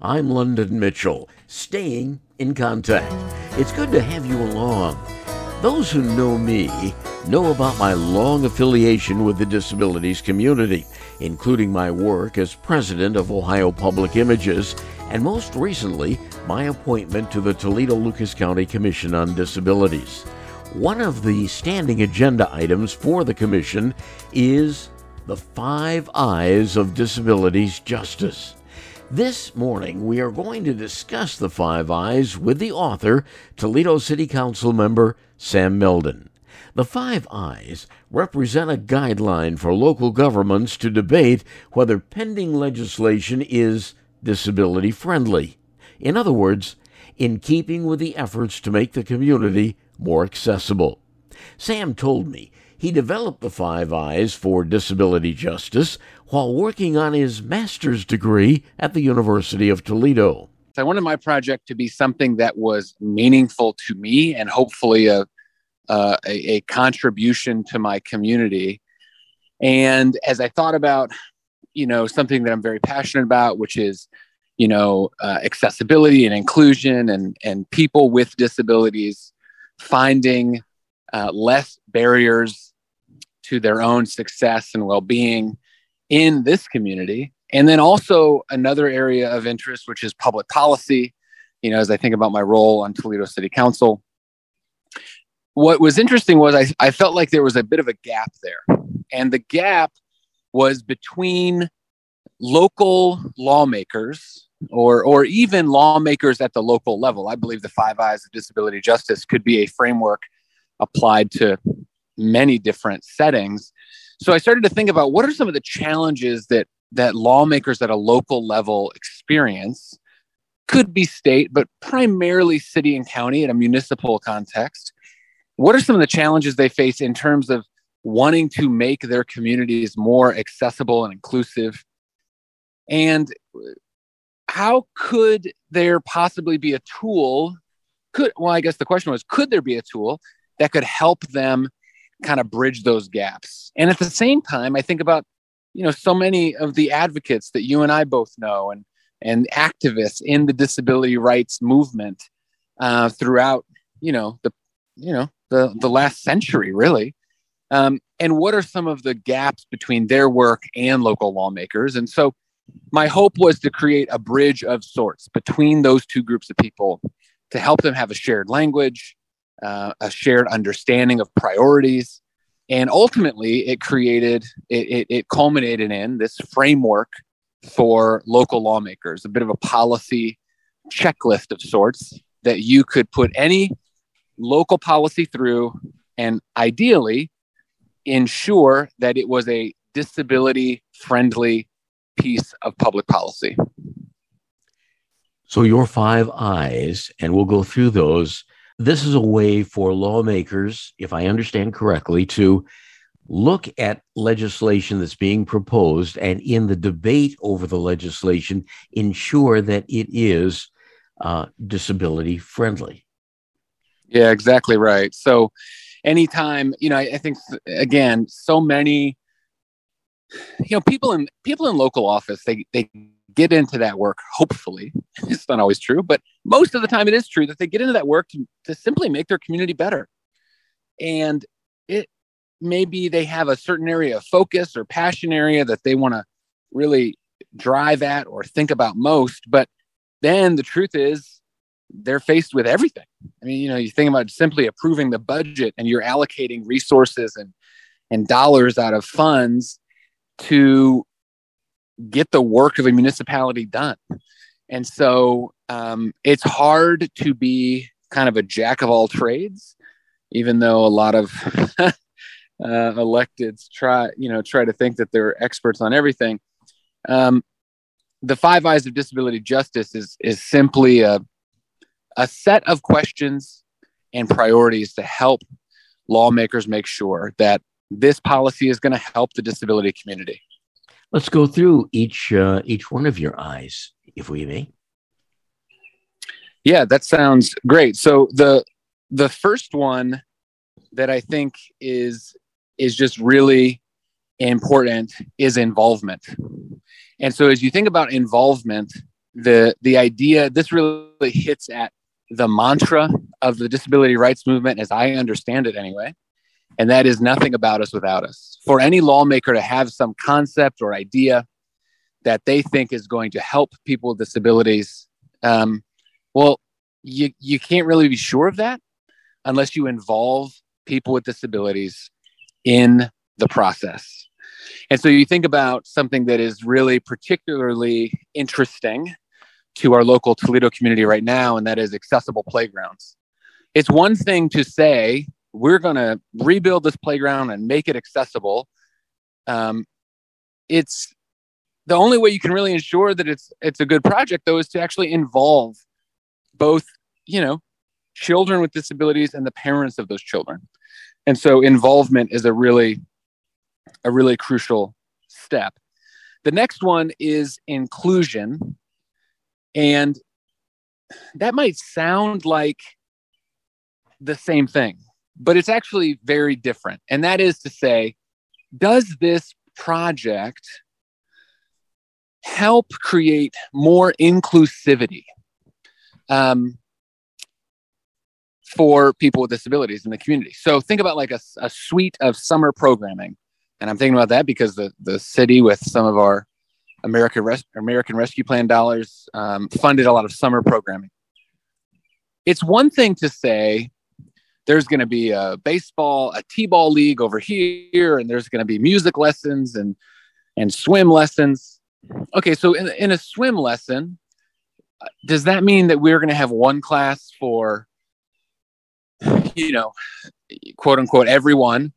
I'm London Mitchell, staying in contact. It's good to have you along. Those who know me know about my long affiliation with the disabilities community, including my work as president of Ohio Public Images, and most recently, my appointment to the Toledo Lucas County Commission on Disabilities. One of the standing agenda items for the commission is the Five I's of Disabilities Justice. This morning, we are going to discuss the Five I's with the author, Toledo City Council member Sam Melden. The Five I's represent a guideline for local governments to debate whether pending legislation is disability friendly. In other words, in keeping with the efforts to make the community more accessible. Sam told me he developed the Five I's for Disability Justice while working on his master's degree at the University of Toledo. I wanted my project to be something that was meaningful to me and hopefully a, uh, a, a contribution to my community. And as I thought about, you know, something that I'm very passionate about, which is, you know, uh, accessibility and inclusion and, and people with disabilities finding uh, less barriers to their own success and well-being in this community. And then also another area of interest which is public policy. You know as i think about my role on toledo city council what was interesting was I, I felt like there was a bit of a gap there. And the gap was between local lawmakers or or even lawmakers at the local level. I believe the five I's of disability justice could be a framework applied to many different settings. So I started to think about what are some of the challenges that that lawmakers at a local level experience? Could be state but primarily city and county in a municipal context. What are some of the challenges they face in terms of wanting to make their communities more accessible and inclusive? And how could there possibly be a tool could well i guess the question was could there be a tool that could help them kind of bridge those gaps. And at the same time, I think about, you know, so many of the advocates that you and I both know and and activists in the disability rights movement uh, throughout, you know, the you know the the last century really. Um, and what are some of the gaps between their work and local lawmakers? And so, my hope was to create a bridge of sorts between those two groups of people to help them have a shared language, uh, a shared understanding of priorities. And ultimately, it created, it, it, it culminated in this framework for local lawmakers, a bit of a policy checklist of sorts that you could put any local policy through and ideally ensure that it was a disability friendly piece of public policy. So, your five I's, and we'll go through those this is a way for lawmakers, if I understand correctly, to look at legislation that's being proposed and in the debate over the legislation, ensure that it is uh, disability friendly. Yeah, exactly right. So, anytime, you know, I, I think, again, so many you know people in people in local office they they get into that work hopefully it's not always true but most of the time it is true that they get into that work to, to simply make their community better. And it maybe they have a certain area of focus or passion area that they want to really drive at or think about most but then the truth is they're faced with everything. I mean you know you think about simply approving the budget and you're allocating resources and and dollars out of funds to get the work of a municipality done. And so um, it's hard to be kind of a jack of all trades, even though a lot of uh, electeds try, you know, try to think that they're experts on everything. Um, the Five I's of Disability Justice is is simply a a set of questions and priorities to help lawmakers make sure that this policy is going to help the disability community. Let's go through each uh, each one of your eyes, if we may. Yeah, that sounds great. So the the first one that I think is is just really important is involvement. And so as you think about involvement, the the idea this really hits at the mantra of the disability rights movement as i understand it anyway and that is nothing about us without us for any lawmaker to have some concept or idea that they think is going to help people with disabilities um, well you you can't really be sure of that unless you involve people with disabilities in the process and so you think about something that is really particularly interesting to our local Toledo community right now, and that is accessible playgrounds. It's one thing to say, we're going to rebuild this playground and make it accessible. Um, it's the only way you can really ensure that it's it's a good project though is to actually involve both you know children with disabilities and the parents of those children and so involvement is a really a really crucial step. The next one is inclusion. And that might sound like the same thing, but it's actually very different. And that is to say, does this project help create more inclusivity um, for people with disabilities in the community? So think about like a, a suite of summer programming and I'm thinking about that because the the city with some of our American Res- American Rescue Plan dollars um, funded a lot of summer programming. It's one thing to say there's going to be a baseball, a t-ball league over here, and there's going to be music lessons and and swim lessons. Okay, so in, in a swim lesson, does that mean that we're going to have one class for, you know, quote unquote everyone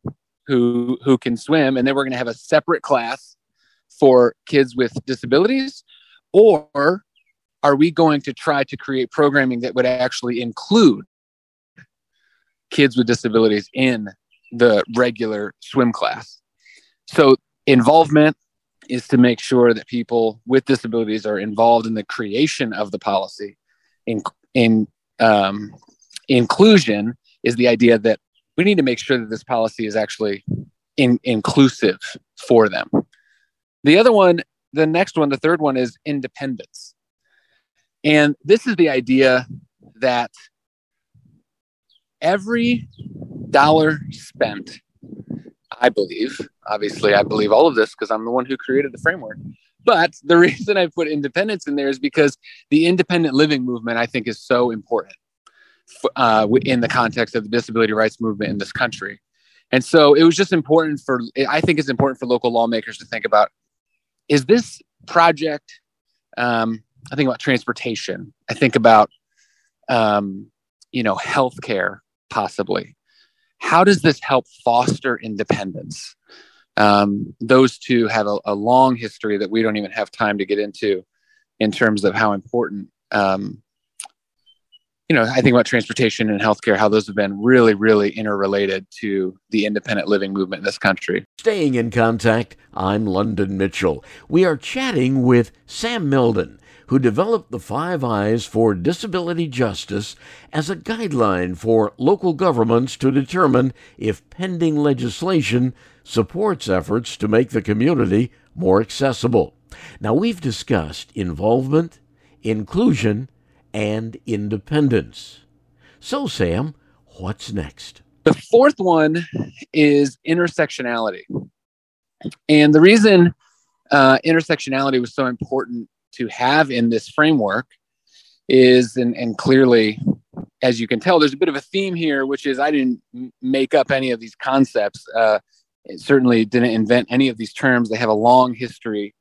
who who can swim and then we're going to have a separate class for kids with disabilities or are we going to try to create programming that would actually include kids with disabilities in the regular swim class so involvement is to make sure that people with disabilities are involved in the creation of the policy in, in um, inclusion is the idea that we need to make sure that this policy is actually in, inclusive for them. The other one, the next one, the third one is independence. And this is the idea that every dollar spent, I believe, obviously, I believe all of this because I'm the one who created the framework. But the reason I put independence in there is because the independent living movement, I think, is so important uh, in the context of the disability rights movement in this country. And so it was just important for, I think it's important for local lawmakers to think about is this project, um, I think about transportation, I think about, um, you know, healthcare possibly. How does this help foster independence? Um, those two have a, a, long history that we don't even have time to get into in terms of how important um, you know, I think about transportation and healthcare, how those have been really, really interrelated to the independent living movement in this country. Staying in contact, I'm London Mitchell. We are chatting with Sam Melden, who developed the Five I's for Disability Justice as a guideline for local governments to determine if pending legislation supports efforts to make the community more accessible. Now, we've discussed involvement, inclusion, and independence. So, Sam, what's next? The fourth one is intersectionality. And the reason uh, intersectionality was so important to have in this framework is, and, and clearly, as you can tell, there's a bit of a theme here, which is I didn't make up any of these concepts. Uh, certainly didn't invent any of these terms. They have a long history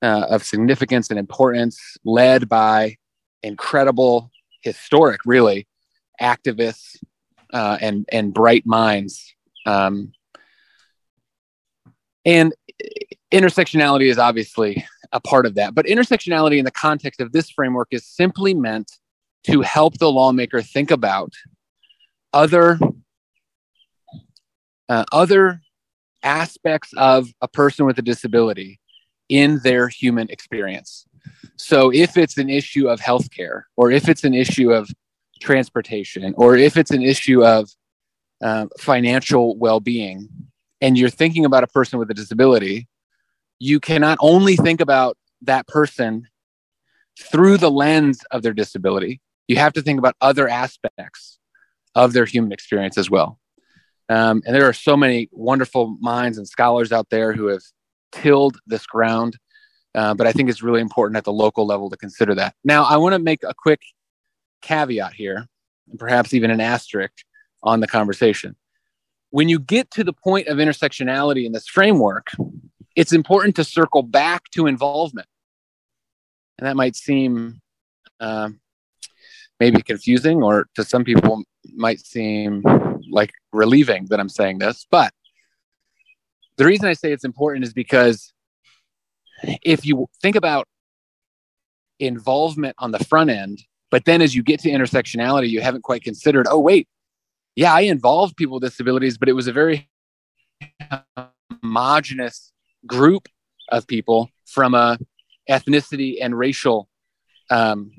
uh, of significance and importance, led by incredible, historic, really, activists uh, and and bright minds. Um, and intersectionality is obviously a part of that. But intersectionality in the context of this framework is simply meant to help the lawmaker think about other uh, other aspects of a person with a disability in their human experience. So if it's an issue of healthcare, or if it's an issue of transportation, or if it's an issue of uh, financial well-being, and you're thinking about a person with a disability, you cannot only think about that person through the lens of their disability. You have to think about other aspects of their human experience as well. Um, and there are so many wonderful minds and scholars out there who have tilled this ground. Uh, but I think it's really important at the local level to consider that. Now, I want to make a quick caveat here, and perhaps even an asterisk on the conversation. When you get to the point of intersectionality in this framework, it's important to circle back to involvement. And that might seem uh, maybe confusing, or to some people, might seem like relieving that I'm saying this. But the reason I say it's important is because if you think about involvement on the front end, but then as you get to intersectionality, you haven't quite considered, oh, wait, yeah, I involved people with disabilities, but it was a very homogenous group of people from a ethnicity and racial um,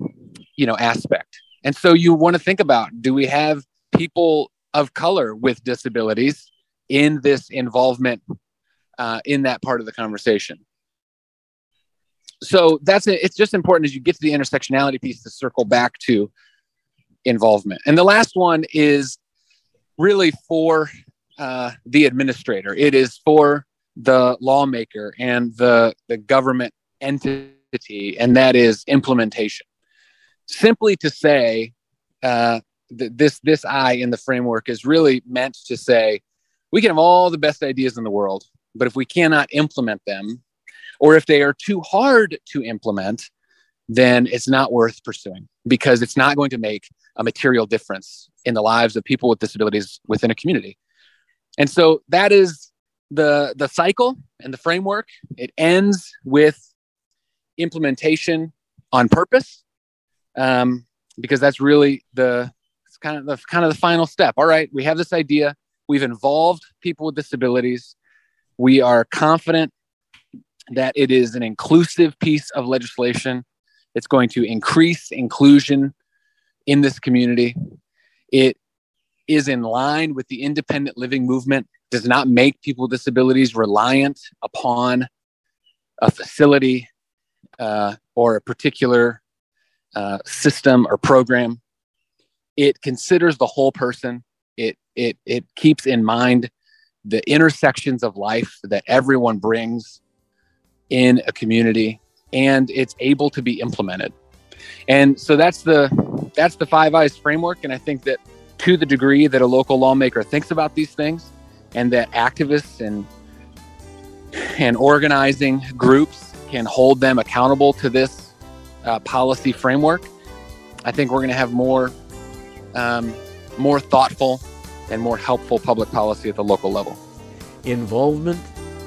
you know aspect. And so you want to think about do we have people of color with disabilities in this involvement uh, in that part of the conversation? So that's it. It's just important as you get to the intersectionality piece to circle back to involvement. And the last one is really for uh, the administrator. It is for the lawmaker and the, the government entity, and that is implementation. Simply to say, uh, th- this this I in the framework is really meant to say we can have all the best ideas in the world, but if we cannot implement them, or if they are too hard to implement, then it's not worth pursuing because it's not going to make a material difference in the lives of people with disabilities within a community. And so that is the the cycle and the framework. It ends with implementation on purpose, um, because that's really the it's kind of the kind of the final step. All right, we have this idea. We've involved people with disabilities. We are confident that it is an inclusive piece of legislation. It's going to increase inclusion in this community. It is in line with the independent living movement does not make people with disabilities reliant upon a facility uh, or a particular uh, system or program. It considers the whole person. It it it keeps in mind the intersections of life that everyone brings in a community, and it's able to be implemented. And so that's the that's the Five I's framework. And I think that to the degree that a local lawmaker thinks about these things, and that activists and and organizing groups can hold them accountable to this uh, policy framework, I think we're going to have more um, more thoughtful and more helpful public policy at the local level. Involvement,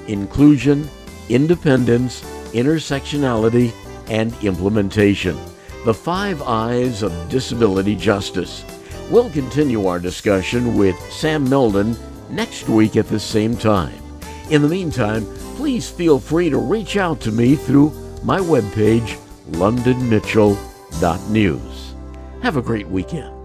inclusion, independence, intersectionality, and implementation. The five I's of disability justice. We'll continue our discussion with Sam Melden next week at the same time. In the meantime, please feel free to reach out to me through my webpage, londonmitchell.news. Have a great weekend.